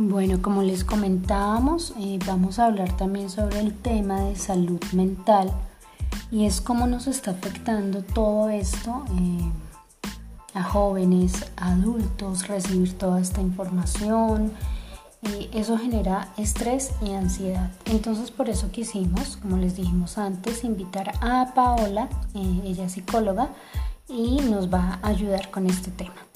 Bueno, como les comentábamos, eh, vamos a hablar también sobre el tema de salud mental y es cómo nos está afectando todo esto eh, a jóvenes, adultos, recibir toda esta información. Y eso genera estrés y ansiedad. Entonces por eso quisimos, como les dijimos antes, invitar a Paola, eh, ella es psicóloga, y nos va a ayudar con este tema.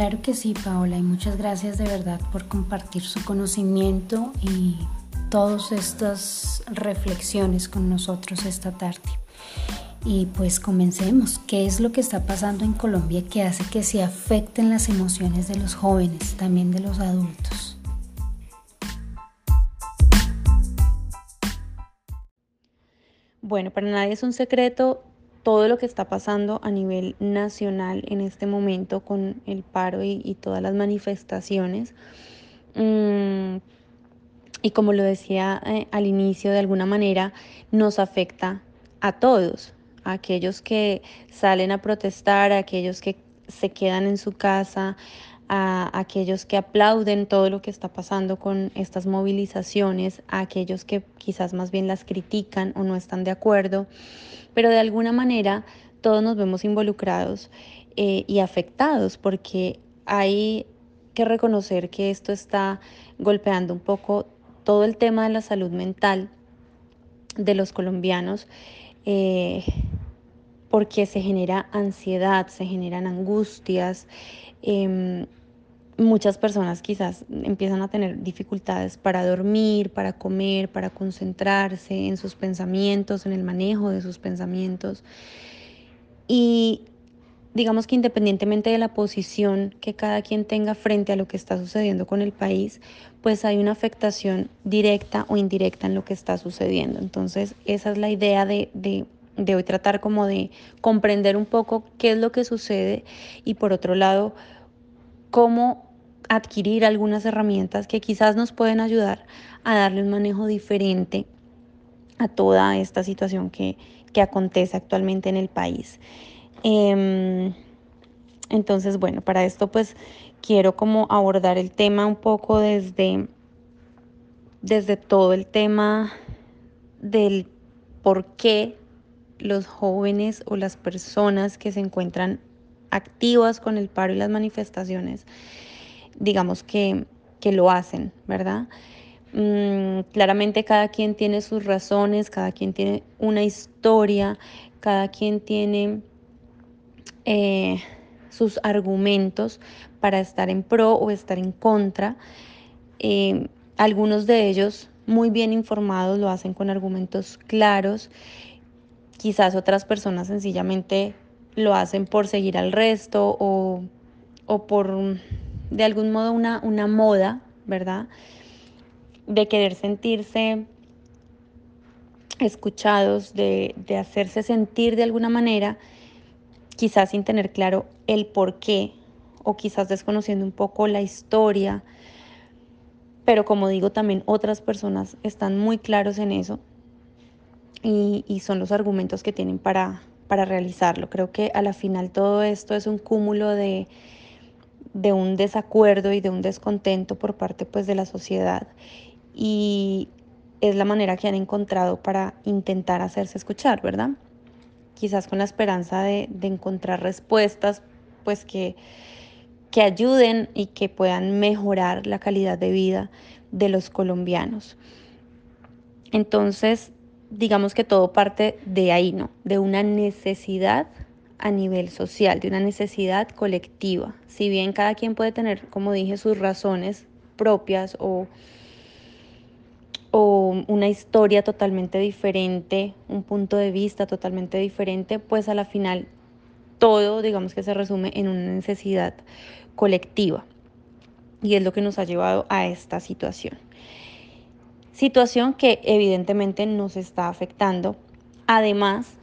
Claro que sí, Paola, y muchas gracias de verdad por compartir su conocimiento y todas estas reflexiones con nosotros esta tarde. Y pues comencemos. ¿Qué es lo que está pasando en Colombia que hace que se afecten las emociones de los jóvenes, también de los adultos? Bueno, para nadie es un secreto todo lo que está pasando a nivel nacional en este momento con el paro y, todas las manifestaciones. Mm, y como lo decía eh, al inicio, de alguna manera nos afecta a todos, a aquellos que salen a protestar, a aquellos que se quedan en su casa, a aquellos que aplauden todo lo que está pasando con estas movilizaciones, a aquellos que quizás más bien las critican o no están de acuerdo pero de alguna manera todos nos vemos involucrados eh, y afectados porque hay que reconocer que esto está golpeando un poco todo el tema de la salud mental de los colombianos. Eh, porque se genera ansiedad, se generan angustias, em, muchas personas quizás empiezan a tener dificultades para dormir, para comer, para concentrarse en sus pensamientos, en el manejo de sus pensamientos. Y digamos que independientemente de la posición que cada quien tenga frente a lo que está sucediendo con el país, pues hay una afectación directa o indirecta en lo que está sucediendo. Entonces, esa es la idea de, de, hoy tratar como de comprender un poco qué es lo que sucede y por otro lado, cómo adquirir algunas herramientas que quizás nos pueden ayudar a darle un manejo diferente a toda esta situación que, acontece actualmente en el país. Em, entonces, bueno, para esto pues quiero como abordar el tema un poco desde, desde todo el tema del por qué los jóvenes o las personas que se encuentran activas con el paro y las manifestaciones digamos que, lo hacen, ¿verdad? Mm, claramente cada quien tiene sus razones, cada quien tiene una historia, cada quien tiene eh, sus argumentos para estar en pro o estar en contra. Eh, algunos de ellos, muy bien informados, lo hacen con argumentos claros. Quizás otras personas sencillamente lo hacen por seguir al resto o, o por de algún modo una, una moda, ¿verdad? De querer sentirse escuchados, de, de, hacerse sentir de alguna manera, quizás sin tener claro el por qué o quizás desconociendo un poco la historia. Pero como digo, también otras personas están muy claros en eso y, y son los argumentos que tienen para, para realizarlo. Creo que a la final todo esto es un cúmulo de, de un desacuerdo y de un descontento por parte pues de la sociedad y es la manera que han encontrado para intentar hacerse escuchar, ¿verdad? Quizás con la esperanza de, encontrar respuestas pues que, que ayuden y que puedan mejorar la calidad de vida de los colombianos. Entonces, digamos que todo parte de ahí, ¿no? De una necesidad a nivel social, de una necesidad colectiva. Si bien cada quien puede tener, como dije, sus razones propias o, o una historia totalmente diferente, un punto de vista totalmente diferente, pues a la final todo, digamos que se resume en una necesidad colectiva. Y es lo que nos ha llevado a esta situación. Situación que evidentemente nos está afectando. Además,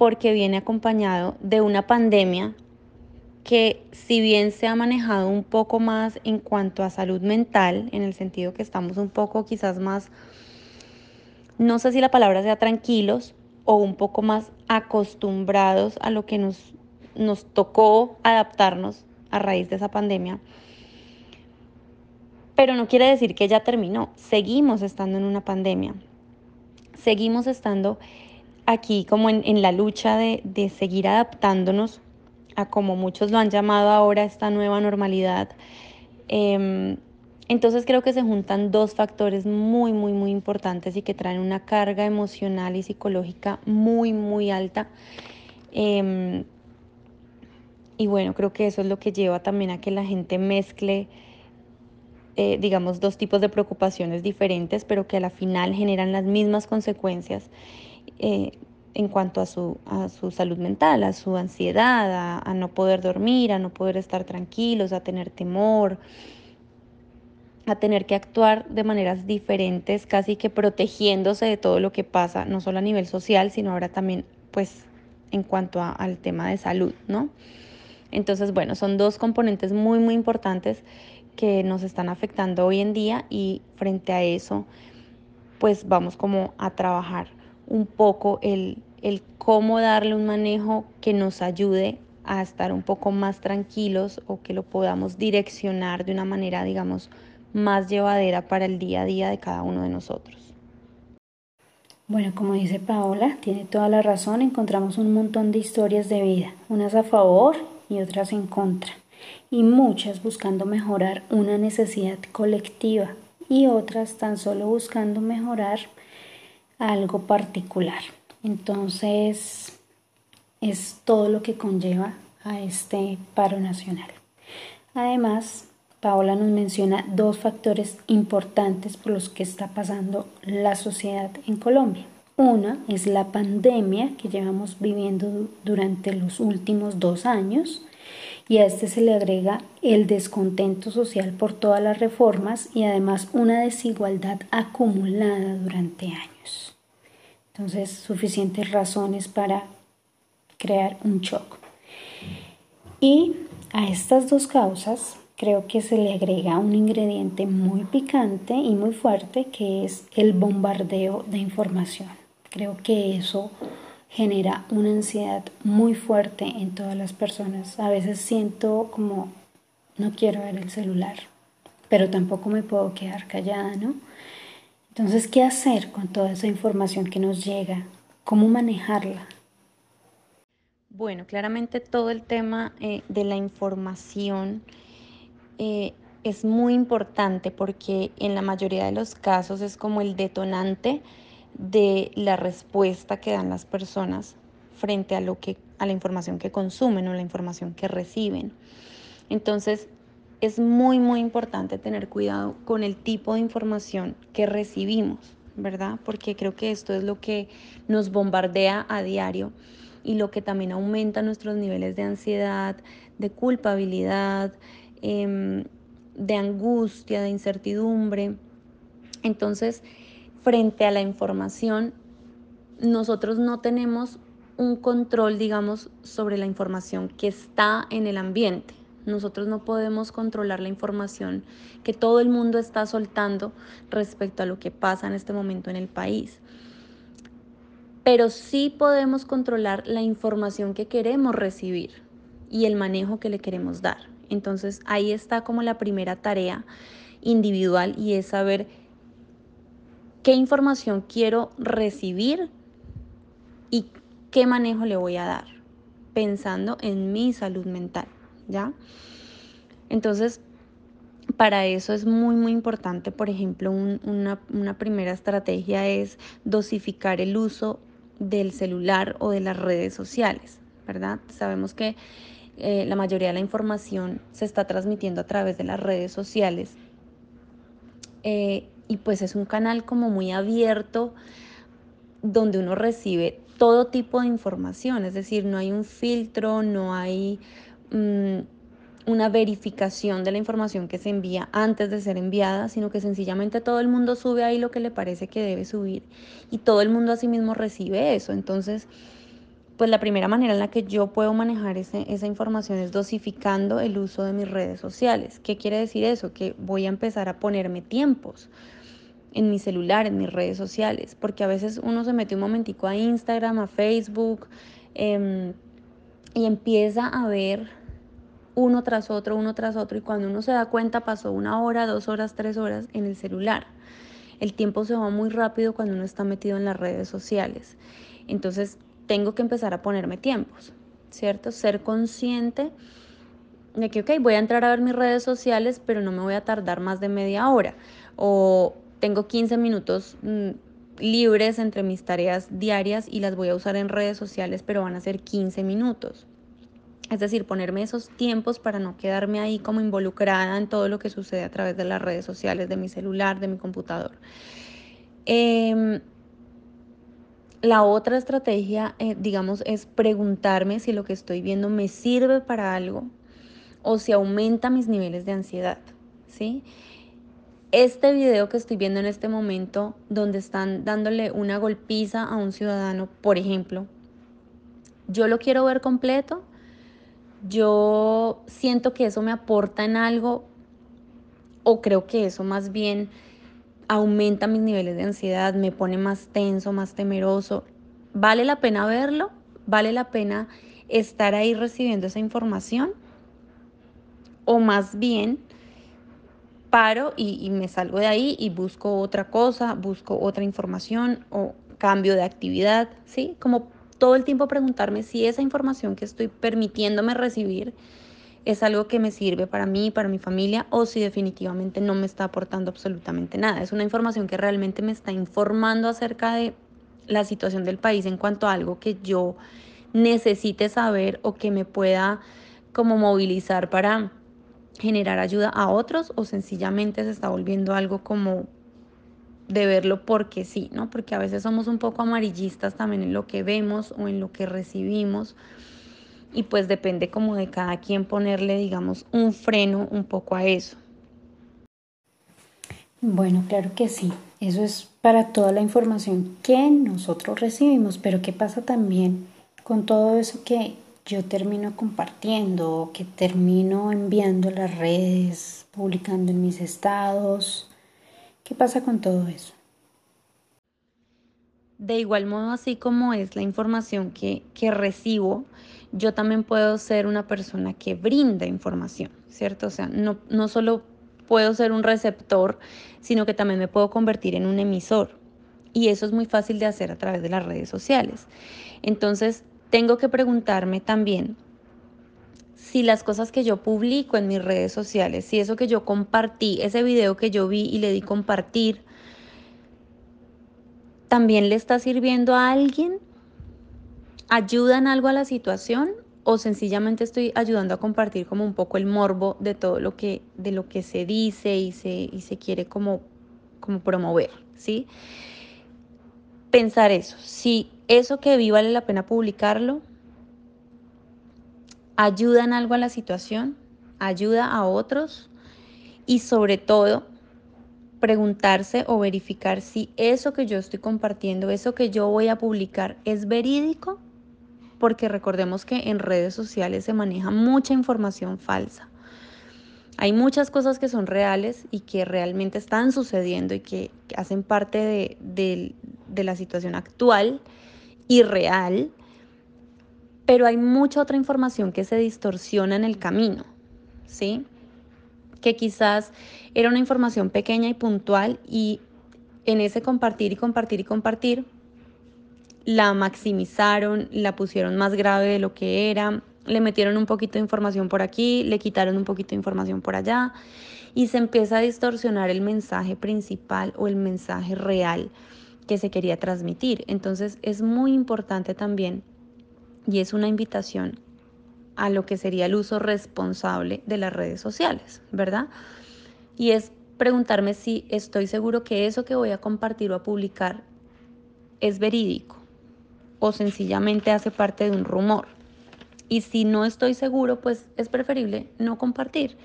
porque viene acompañado de una pandemia que si bien se ha manejado un poco más en cuanto a salud mental, en el sentido que estamos un poco quizás más, no sé si la palabra sea tranquilos o un poco más acostumbrados a lo que nos, nos tocó adaptarnos a raíz de esa pandemia, pero no quiere decir que ya terminó, seguimos estando en una pandemia, seguimos estando aquí como en, la lucha de, de seguir adaptándonos como muchos lo han llamado ahora, esta nueva normalidad. Em, entonces creo que se juntan dos factores muy, muy, muy importantes y que traen una carga emocional y psicológica muy, muy alta. Em, y bueno, creo que eso es lo que lleva también a que la gente mezcle, eh, digamos, dos tipos de preocupaciones diferentes, pero que a la final generan las mismas consecuencias. Eh, en cuanto a su, a su salud mental, a su ansiedad, a, no poder dormir, a no poder estar tranquilos, a tener temor, a tener que actuar de maneras diferentes, casi que protegiéndose de todo lo que pasa, no solo a nivel social, sino ahora también pues en cuanto al tema de salud, ¿no? Entonces, bueno, son dos componentes muy, muy importantes que nos están afectando hoy en día y frente a eso, pues vamos como a trabajar un poco el, el cómo darle un manejo que nos ayude a estar un poco más tranquilos o que lo podamos direccionar de una manera, digamos, más llevadera para el día a día de cada uno de nosotros. Bueno, como dice Paola, tiene toda la razón, encontramos un montón de historias de vida, unas a favor y otras en contra, y muchas buscando mejorar una necesidad colectiva y otras tan solo buscando mejorar algo particular. Entonces, es todo lo que conlleva a este paro nacional. Además, Paola nos menciona dos factores importantes por los que está pasando la sociedad en Colombia. Una es la pandemia que llevamos viviendo durante los últimos dos años y a este se le agrega el descontento social por todas las reformas y además una desigualdad acumulada durante años. Entonces, suficientes razones para crear un shock. Y a estas dos causas creo que se le agrega un ingrediente muy picante y muy fuerte que es el bombardeo de información. Creo que eso genera una ansiedad muy fuerte en todas las personas. A veces siento como no quiero ver el celular, pero tampoco me puedo quedar callada, ¿no? Entonces, ¿qué hacer con toda esa información que nos llega? ¿Cómo manejarla? Bueno, claramente todo el tema eh, de la información eh, es muy importante porque en la mayoría de los casos es como el detonante de la respuesta que dan las personas frente a lo que a la información que consumen o la información que reciben. Entonces, es muy, muy importante tener cuidado con el tipo de información que recibimos, ¿verdad? Porque creo que esto es lo que nos bombardea a diario y lo que también aumenta nuestros niveles de ansiedad, de culpabilidad, em, de angustia, de incertidumbre. Entonces, frente a la información, nosotros no tenemos un control, digamos, sobre la información que está en el ambiente. Nosotros no podemos controlar la información que todo el mundo está soltando respecto a lo que pasa en este momento en el país. Pero sí podemos controlar la información que queremos recibir y el manejo que le queremos dar. Entonces ahí está como la primera tarea individual y es saber qué información quiero recibir y qué manejo le voy a dar, pensando en mi salud mental. ¿Ya? Entonces, para eso es muy, muy importante, por ejemplo, una, primera estrategia es dosificar el uso del celular o de las redes sociales, ¿verdad? Sabemos que eh, la mayoría de la información se está transmitiendo a través de las redes sociales eh, y pues es un canal como muy abierto donde uno recibe todo tipo de información, es decir, no hay un filtro, no hay Mm, una verificación de la información que se envía antes de ser enviada, sino que sencillamente todo el mundo sube ahí lo que le parece que debe subir y todo el mundo asimismo recibe eso. Entonces, pues la primera manera en la que yo puedo manejar esa información es dosificando el uso de mis redes sociales. ¿Qué quiere decir eso? Que voy a empezar a ponerme tiempos en mi celular, en mis redes sociales, porque a veces uno se mete un momentico a Instagram, a Facebook em, y empieza a ver uno tras otro, uno tras otro, y cuando uno se da cuenta pasó una hora, dos horas, tres horas en el celular. El tiempo se va muy rápido cuando uno está metido en las redes sociales. Entonces, tengo que empezar a ponerme tiempos, ¿cierto? Ser consciente de que, ok, voy a entrar a ver mis redes sociales, pero no me voy a tardar más de media hora. O tengo 15 minutos mm, libres entre mis tareas diarias y las voy a usar en redes sociales, pero van a ser 15 minutos. Es decir, ponerme esos tiempos para no quedarme ahí como involucrada en todo lo que sucede a través de las redes sociales, de mi celular, de mi computador. Eh, la otra estrategia, eh, digamos, es preguntarme si lo que estoy viendo me sirve para algo o si aumenta mis niveles de ansiedad, ¿sí? Este video que estoy viendo en este momento, donde están dándole una golpiza a un ciudadano, por ejemplo, yo lo quiero ver completo, yo siento que eso me aporta en algo o creo que eso más bien aumenta mis niveles de ansiedad, me pone más tenso, más temeroso. ¿Vale la pena verlo? ¿Vale la pena estar ahí recibiendo esa información? O más bien paro y, me salgo de ahí y busco otra cosa, busco otra información o cambio de actividad, ¿sí? Como todo el tiempo preguntarme si esa información que estoy permitiéndome recibir es algo que me sirve para mí, para mi familia, o si definitivamente no me está aportando absolutamente nada. Es una información que realmente me está informando acerca de la situación del país en cuanto a algo que yo necesite saber o que me pueda como movilizar para generar ayuda a otros o sencillamente se está volviendo algo como de verlo porque sí, ¿no? Porque a veces somos un poco amarillistas también en lo que vemos o en lo que recibimos y pues depende como de cada quien ponerle, digamos, un freno un poco a eso. Bueno, claro que sí. Eso es para toda la información que nosotros recibimos, pero ¿qué pasa también con todo eso que yo termino compartiendo, que termino enviando a las redes, publicando en mis estados? ¿Qué pasa con todo eso? De igual modo, así como es la información que, que recibo, yo también puedo ser una persona que brinda información, ¿cierto? O sea, no, no solo puedo ser un receptor, sino que también me puedo convertir en un emisor. Y eso es muy fácil de hacer a través de las redes sociales. Entonces, tengo que preguntarme también si las cosas que yo publico en mis redes sociales, si eso que yo compartí, ese video que yo vi y le di compartir, también le está sirviendo a alguien ayudan algo a la situación o sencillamente estoy ayudando a compartir como un poco el morbo de todo lo que, de lo que se dice y se, y se quiere como, como promover, ¿sí? Pensar eso, si eso que vi vale la pena publicarlo, ayuda en algo a la situación, ayuda a otros y sobre todo preguntarse o verificar si eso que yo estoy compartiendo, eso que yo voy a publicar es verídico porque recordemos que en redes sociales se maneja mucha información falsa. Hay muchas cosas que son reales y que realmente están sucediendo y que, hacen parte de, la situación actual y real, pero hay mucha otra información que se distorsiona en el camino, ¿sí? Que quizás era una información pequeña y puntual y en ese compartir y compartir y compartir la maximizaron, la pusieron más grave de lo que era, le metieron un poquito de información por aquí, le quitaron un poquito de información por allá y se empieza a distorsionar el mensaje principal o el mensaje real que se quería transmitir. Entonces es muy importante también y es una invitación a lo que sería el uso responsable de las redes sociales, ¿verdad? Y es preguntarme si estoy seguro que eso que voy a compartir o a publicar es verídico o sencillamente hace parte de un rumor. Y si no estoy seguro, pues es preferible no compartir.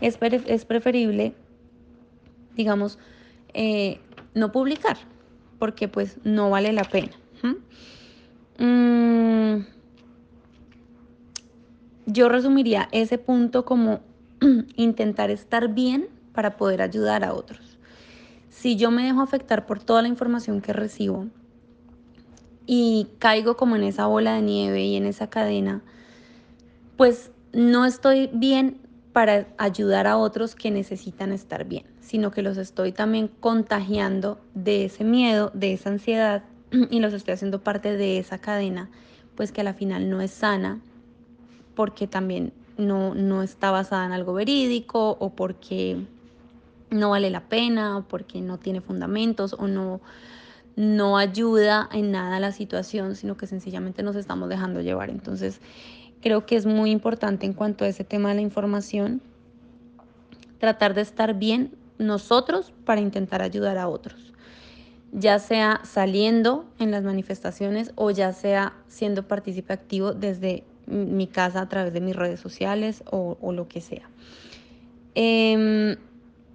Es, es preferible, digamos, eh, no publicar, porque pues no vale la pena. Yo resumiría ese punto como intentar estar bien para poder ayudar a otros. Si yo me dejo afectar por toda la información que recibo y caigo como en esa bola de nieve y en esa cadena, pues no estoy bien para ayudar a otros que necesitan estar bien, sino que los estoy también contagiando de ese miedo, de esa ansiedad y los estoy haciendo parte de esa cadena, pues que a la final no es sana, porque también no, no está basada en algo verídico o porque no vale la pena o porque no tiene fundamentos o no, no ayuda en nada a la situación, sino que sencillamente nos estamos dejando llevar. Entonces, creo que es muy importante en cuanto a ese tema de la información, tratar de estar bien nosotros para intentar ayudar a otros, ya sea saliendo en las manifestaciones o ya sea siendo partícipe activo desde mi casa a través de mis redes sociales o, lo que sea. Em,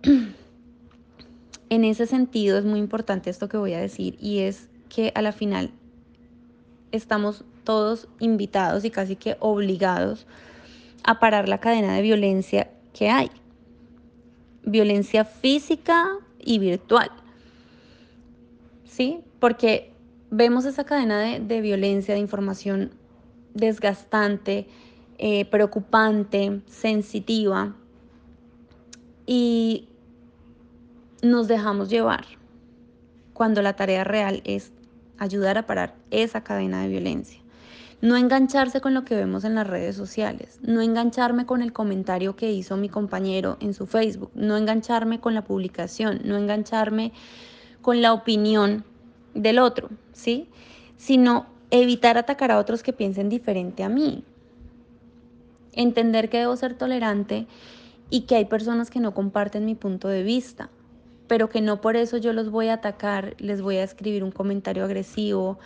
en ese sentido es muy importante esto que voy a decir y es que a la final estamos todos invitados y casi que obligados a parar la cadena de violencia que hay. Violencia física y virtual. ¿Sí? Porque vemos esa cadena de, violencia, de información desgastante, eh, preocupante, sensitiva, y nos dejamos llevar cuando la tarea real es ayudar a parar esa cadena de violencia. No engancharse con lo que vemos en las redes sociales, no engancharme con el comentario que hizo mi compañero en su Facebook, no engancharme con la publicación, no engancharme con la opinión del otro, ¿sí? Sino evitar atacar a otros que piensen diferente a mí. Entender que debo ser tolerante y que hay personas que no comparten mi punto de vista, pero que no por eso yo los voy a atacar, les voy a escribir un comentario agresivo,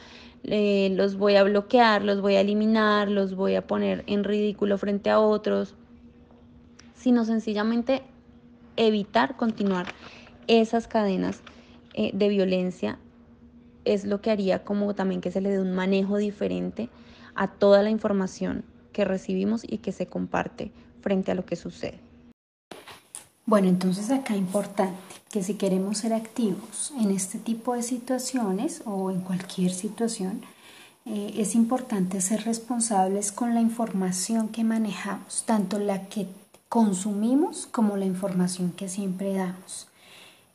eh, los voy a bloquear, los voy a eliminar, los voy a poner en ridículo frente a otros, sino sencillamente evitar continuar esas cadenas eh, de violencia es lo que haría como también que se le dé un manejo diferente a toda la información que recibimos y que se comparte frente a lo que sucede. Bueno, entonces acá importante que si queremos ser activos en este tipo de situaciones o en cualquier situación, eh, es importante ser responsables con la información que manejamos, tanto la que consumimos como la información que siempre damos.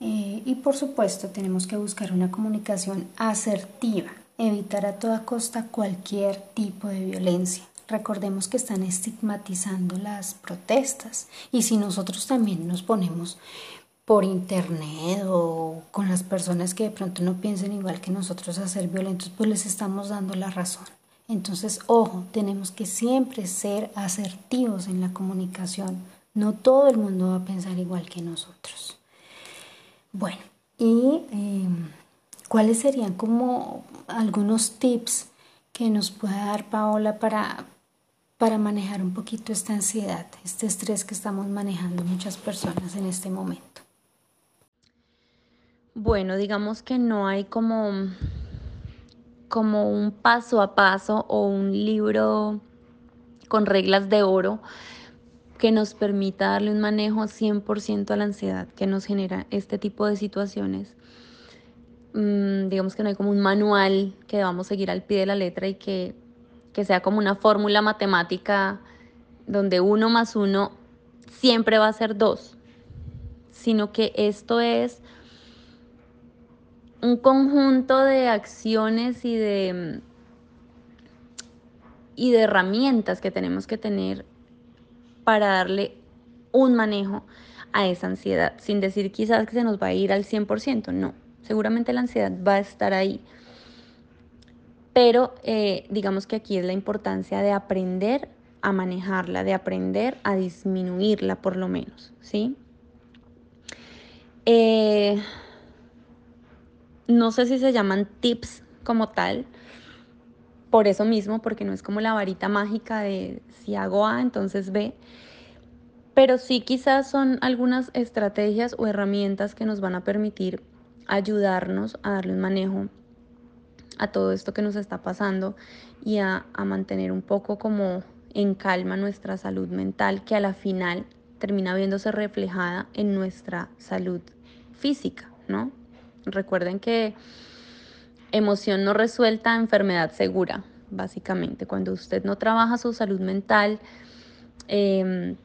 Eh, y por supuesto tenemos que buscar una comunicación asertiva, evitar a toda costa cualquier tipo de violencia. Recordemos que están estigmatizando las protestas y si nosotros también nos ponemos por internet o con las personas que de pronto no piensen igual que nosotros a ser violentos, pues les estamos dando la razón. Entonces, ojo, tenemos que siempre ser asertivos en la comunicación. No todo el mundo va a pensar igual que nosotros. Bueno, y em, cuáles serían como algunos tips que nos pueda dar Paola para, para manejar un poquito esta ansiedad, este estrés que estamos manejando muchas personas en este momento? Bueno, digamos que no hay como, como un paso a paso o un libro con reglas de oro que nos permita darle un manejo 100% a la ansiedad que nos genera este tipo de situaciones. Mm, digamos que no hay como un manual que debamos seguir al pie de la letra y que, que sea como una fórmula matemática donde uno más uno siempre va a ser dos, sino que esto es un conjunto de acciones y de, y de herramientas que tenemos que tener para darle un manejo a esa ansiedad, sin decir quizás que se nos va a ir al 100%, no, seguramente la ansiedad va a estar ahí. Pero eh, digamos que aquí es la importancia de aprender a manejarla, de aprender a disminuirla por lo menos, ¿sí? Eh, no sé si se llaman tips como tal, por eso mismo, porque no es como la varita mágica de si hago A, entonces B, pero sí quizás son algunas estrategias o herramientas que nos van a permitir ayudarnos a darle un manejo a todo esto que nos está pasando y a, mantener un poco como en calma nuestra salud mental que a la final termina viéndose reflejada en nuestra salud física, ¿no? Recuerden que emoción no resuelta, enfermedad segura, básicamente. Cuando usted no trabaja su salud mental, em,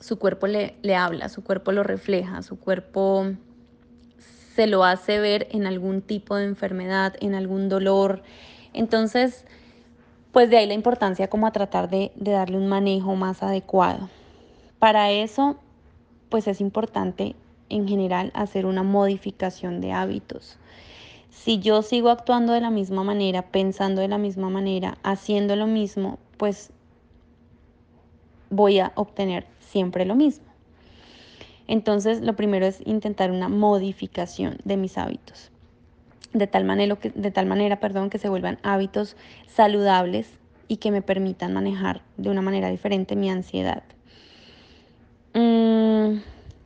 su cuerpo le, le habla, su cuerpo lo refleja, su cuerpo se lo hace ver en algún tipo de enfermedad, en algún dolor. Entonces, pues de ahí la importancia como a tratar de, de darle un manejo más adecuado. Para eso, pues es importante en general hacer una modificación de hábitos. Si yo sigo actuando de la misma manera, pensando de la misma manera, haciendo lo mismo, pues voy a obtener siempre lo mismo. Entonces, lo primero es intentar una modificación de mis hábitos. De tal manera, que, de tal manera perdón, que se vuelvan hábitos saludables y que me permitan manejar de una manera diferente mi ansiedad. Mm,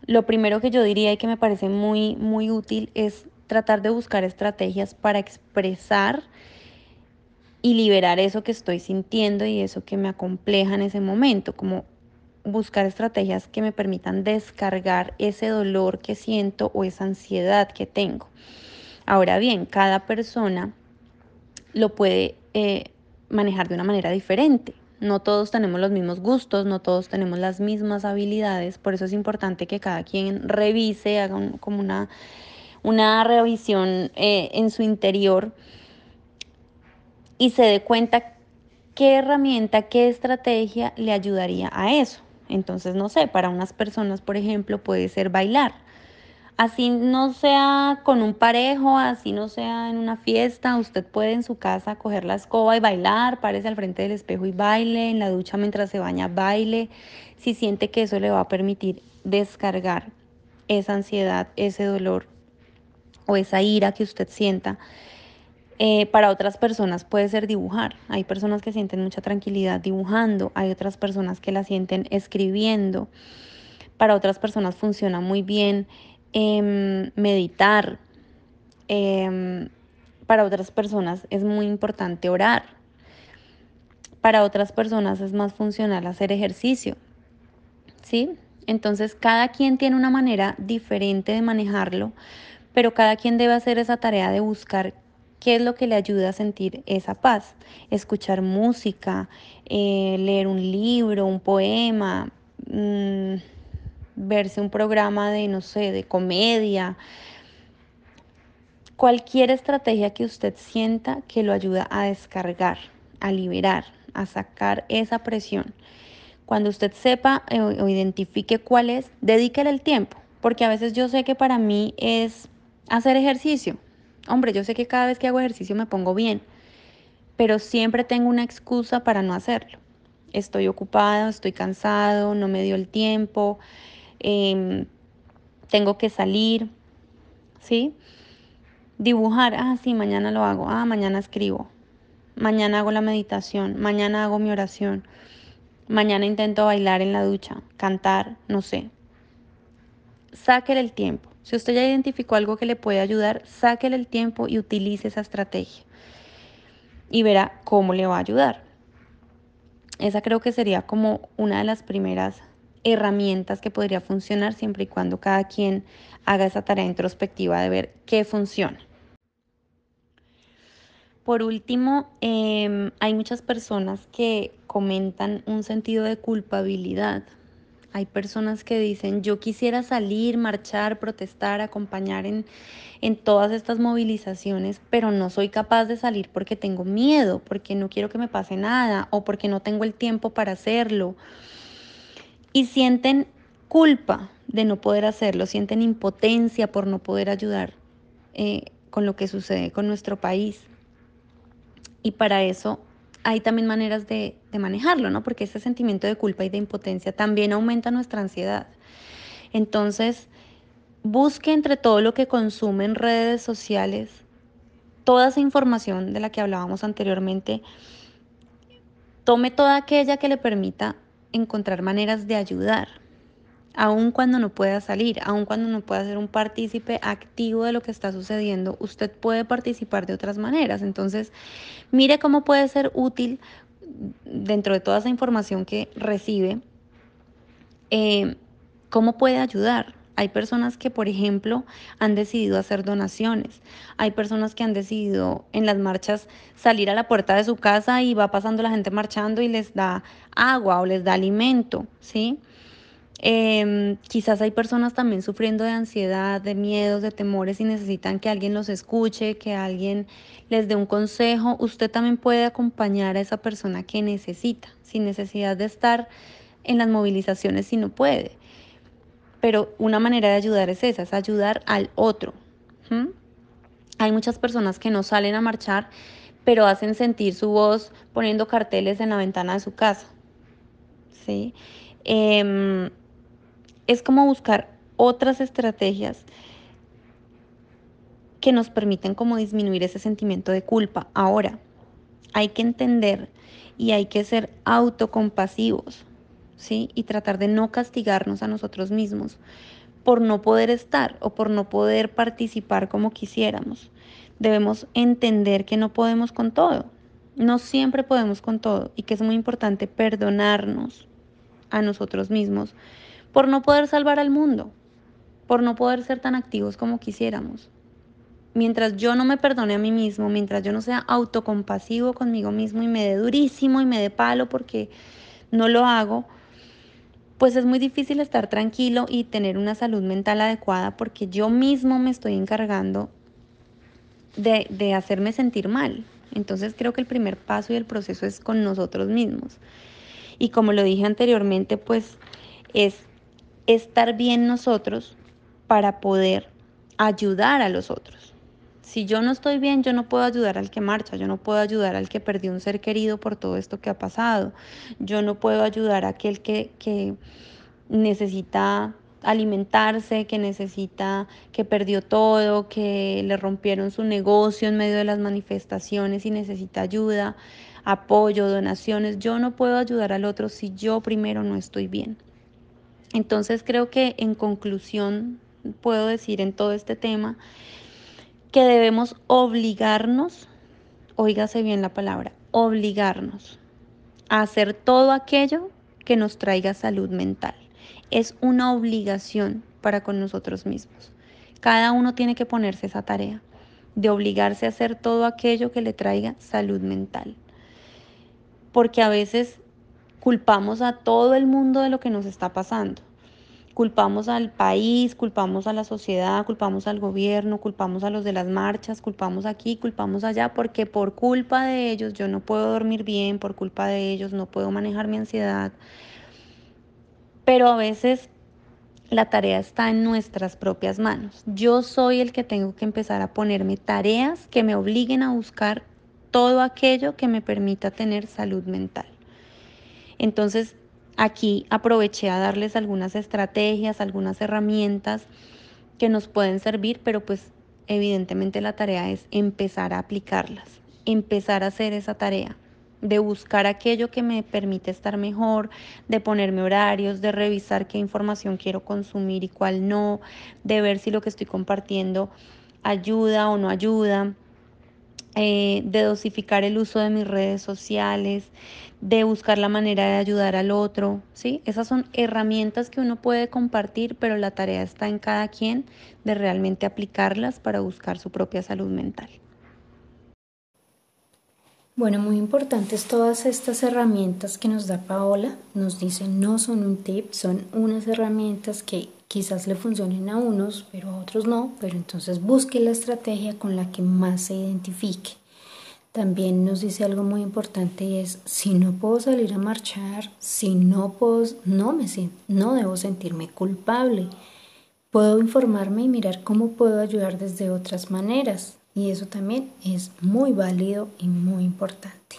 lo primero que yo diría y que me parece muy, muy útil es tratar de buscar estrategias para expresar y liberar eso que estoy sintiendo y eso que me acompleja en ese momento, como buscar estrategias que me permitan descargar ese dolor que siento o esa ansiedad que tengo. Ahora bien, cada persona lo puede eh, manejar de una manera diferente. No todos tenemos los mismos gustos, no todos tenemos las mismas habilidades, por eso es importante que cada quien revise, haga como una, una revisión eh, en su interior y se dé cuenta qué herramienta, qué estrategia le ayudaría a eso. Entonces, no sé, para unas personas, por ejemplo, puede ser bailar. Así no sea con un parejo, así no sea en una fiesta, usted puede en su casa coger la escoba y bailar, párese al frente del espejo y baile, en la ducha mientras se baña, baile, si siente que eso le va a permitir descargar esa ansiedad, ese dolor o esa ira que usted sienta eh, para otras personas puede ser dibujar. Hay personas que sienten mucha tranquilidad dibujando, hay otras personas que la sienten escribiendo. Para otras personas funciona muy bien em, meditar. Em, para otras personas es muy importante orar. Para otras personas es más funcional hacer ejercicio. ¿Sí? Entonces cada quien tiene una manera diferente de manejarlo, pero cada quien debe hacer esa tarea de buscar ¿Qué es lo que le ayuda a sentir esa paz? Escuchar música, eh, leer un libro, un poema, mm, verse un programa de, no sé, de comedia. Cualquier estrategia que usted sienta que lo ayuda a descargar, a liberar, a sacar esa presión. Cuando usted sepa o identifique cuál es, dedíquele el tiempo, porque a veces yo sé que para mí es hacer ejercicio Hombre, yo sé que cada vez que hago ejercicio me pongo bien, pero siempre tengo una excusa para no hacerlo. Estoy ocupado, estoy cansado, no me dio el tiempo, em, tengo que salir, ¿sí? Dibujar, ah, sí, mañana lo hago, ah, mañana escribo, mañana hago la meditación, mañana hago mi oración, mañana intento bailar en la ducha, cantar, no sé. Sáquele el tiempo. Si usted ya identificó algo que le puede ayudar, sáquele el tiempo y utilice esa estrategia. Y verá cómo le va a ayudar. Esa creo que sería como una de las primeras herramientas que podría funcionar siempre y cuando cada quien haga esa tarea introspectiva de ver qué funciona. Por último, em, hay muchas personas que comentan un sentido de culpabilidad hay personas que dicen, yo quisiera salir, marchar, protestar, acompañar en, en todas estas movilizaciones, pero no soy capaz de salir porque tengo miedo, porque no quiero que me pase nada o porque no tengo el tiempo para hacerlo. Y sienten culpa de no poder hacerlo, sienten impotencia por no poder ayudar eh, con lo que sucede con nuestro país. Y para eso hay también maneras de, manejarlo, ¿no? Porque ese sentimiento de culpa y de impotencia también aumenta nuestra ansiedad. Entonces, busque entre todo lo que consume en redes sociales, toda esa información de la que hablábamos anteriormente, tome toda aquella que le permita encontrar maneras de ayudar, aun cuando no pueda salir, aun cuando no pueda ser un partícipe activo de lo que está sucediendo, usted puede participar de otras maneras. Entonces, mire cómo puede ser útil dentro de toda esa información que recibe, eh, ¿cómo puede ayudar? Hay personas que, por ejemplo, han decidido hacer donaciones. Hay personas que han decidido en las marchas salir a la puerta de su casa y va pasando la gente marchando y les da agua o les da alimento, ¿sí? Em, quizás hay personas también sufriendo de ansiedad, de miedos, de temores y necesitan que alguien los escuche, que alguien les dé un consejo. Usted también puede acompañar a esa persona que necesita, sin necesidad de estar en las movilizaciones si no puede pero una manera de ayudar es esa, es ayudar al otro. Hay muchas personas que no salen a marchar, pero hacen sentir su voz poniendo carteles en la ventana de su casa. ¿sí? Em, es como buscar otras estrategias que nos permiten como disminuir ese sentimiento de culpa. Ahora, hay que entender y hay que ser autocompasivos. Y tratar de no castigarnos a nosotros mismos por no poder estar o por no poder participar como quisiéramos. Debemos entender que no podemos con todo, no siempre podemos con todo y que es muy importante perdonarnos a nosotros mismos por no poder salvar al mundo, por no poder ser tan activos como quisiéramos. Mientras yo no me perdone a mí mismo, mientras yo no sea autocompasivo conmigo mismo y me dé durísimo y me dé palo porque no lo hago, pues es muy difícil estar tranquilo y tener una salud mental adecuada porque yo mismo me estoy encargando de, hacerme sentir mal. Entonces creo que el primer paso y el proceso es con nosotros mismos. Y como lo dije anteriormente, pues es estar bien nosotros para poder ayudar a los otros. Si yo no estoy bien, yo no puedo ayudar al que marcha, yo no puedo ayudar al que perdió un ser querido por todo esto que ha pasado, yo no puedo ayudar a aquel que, que necesita alimentarse, que necesita, que perdió todo, que le rompieron su negocio en medio de las manifestaciones y necesita ayuda, apoyo, donaciones. Yo no puedo ayudar al otro si yo primero no estoy bien. Entonces creo que en conclusión puedo decir en todo este tema que debemos obligarnos, oígase bien la palabra, obligarnos a hacer todo aquello que nos traiga salud mental. Es una obligación para con nosotros mismos. Cada uno tiene que ponerse esa tarea de obligarse a hacer todo aquello que le traiga salud mental. Porque a veces culpamos a todo el mundo de lo que nos está pasando culpamos al país, culpamos a la sociedad, culpamos al gobierno, culpamos a los de las marchas, culpamos aquí, culpamos allá, porque por culpa de ellos yo no puedo dormir bien, por culpa de ellos no puedo manejar mi ansiedad. Pero a veces la tarea está en nuestras propias manos. Yo soy el que tengo que empezar a ponerme tareas que me obliguen a buscar todo aquello que me permita tener salud mental. Entonces, Aquí aproveché a darles algunas estrategias, algunas herramientas que nos pueden servir, pero pues evidentemente la tarea es empezar a aplicarlas, empezar a hacer esa tarea de buscar aquello que me permite estar mejor, de ponerme horarios, de revisar qué información quiero consumir y cuál no, de ver si lo que estoy compartiendo ayuda o no ayuda, eh, de dosificar el uso de mis redes sociales, de buscar la manera de ayudar al otro, ¿sí? Esas son herramientas que uno puede compartir, pero la tarea está en cada quien de realmente aplicarlas para buscar su propia salud mental. Bueno, muy importantes todas estas herramientas que nos da Paola. Nos dicen no son un tip, son unas herramientas que quizás le funcionen a unos, pero a otros no. Pero entonces busque la estrategia con la que más se identifique. También nos dice algo muy importante y es si no puedo salir a marchar, si no puedo, no me no debo sentirme culpable. Puedo informarme y mirar cómo puedo ayudar desde otras maneras. Y eso también es muy válido y muy importante.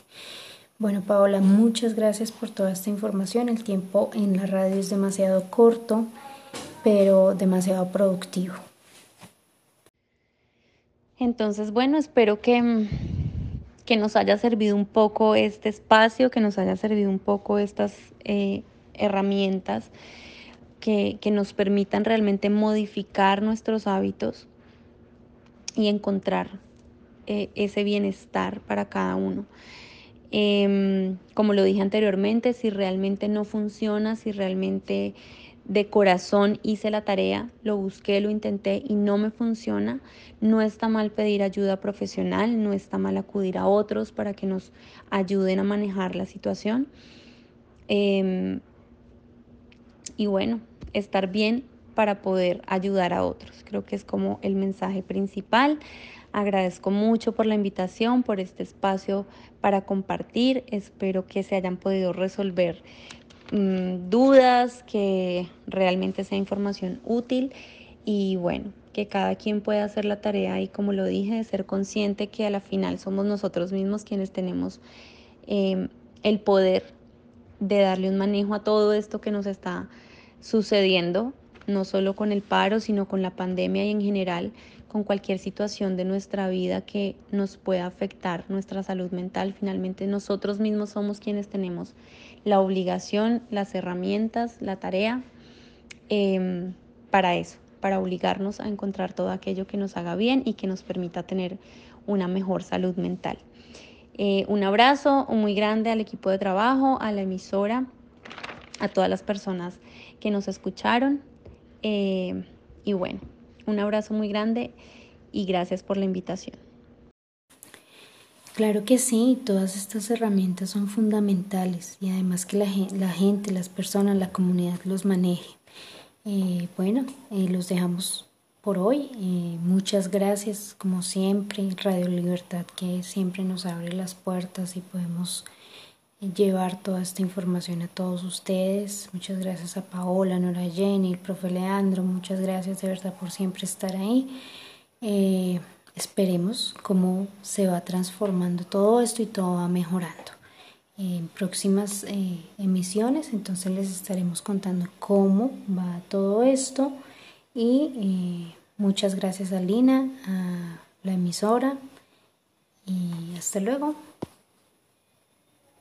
Bueno, Paola, muchas gracias por toda esta información. El tiempo en la radio es demasiado corto, pero demasiado productivo. Entonces, bueno, espero que que nos haya servido un poco este espacio, que nos haya servido un poco estas eh, herramientas que, nos permitan realmente modificar nuestros hábitos y encontrar eh, ese bienestar para cada uno. Em, como lo dije anteriormente, si realmente no funciona, si realmente de corazón hice la tarea, lo busqué, lo intenté y no me funciona, no está mal pedir ayuda profesional, no está mal acudir a otros para que nos ayuden a manejar la situación. Em, y bueno, estar bien para poder ayudar a otros. Creo que es como el mensaje principal. Agradezco mucho por la invitación, por este espacio para compartir. Espero que se hayan podido resolver mm, dudas, que realmente sea información útil y bueno, que cada quien pueda hacer la tarea y como lo dije, de ser consciente que a la final somos nosotros mismos quienes tenemos em, el poder de darle un manejo a todo esto que nos está sucediendo, no solo con el paro, sino con la pandemia y en general con cualquier situación de nuestra vida que nos pueda afectar nuestra salud mental. Finalmente nosotros mismos somos quienes tenemos la obligación, las herramientas, la tarea em, para eso, para obligarnos a encontrar todo aquello que nos haga bien y que nos permita tener una mejor salud mental. Eh, un abrazo muy grande al equipo de trabajo, a la emisora, a todas las personas que nos escucharon. Eh, y bueno, un abrazo muy grande y gracias por la invitación. Claro que sí, todas estas herramientas son fundamentales y además que la, gente, las personas, la comunidad los maneje. Eh, bueno, eh, los dejamos por hoy. Eh, muchas gracias, como siempre, Radio Libertad, que siempre nos abre las puertas y podemos llevar toda esta información a todos ustedes. Muchas gracias a Paola, Nora Jenny, el profe Leandro, muchas gracias de verdad por siempre estar ahí. Eh, esperemos cómo se va transformando todo esto y todo va mejorando. En próximas eh, emisiones, entonces les estaremos contando cómo va todo esto y eh, muchas gracias a Lina, a la emisora y hasta luego.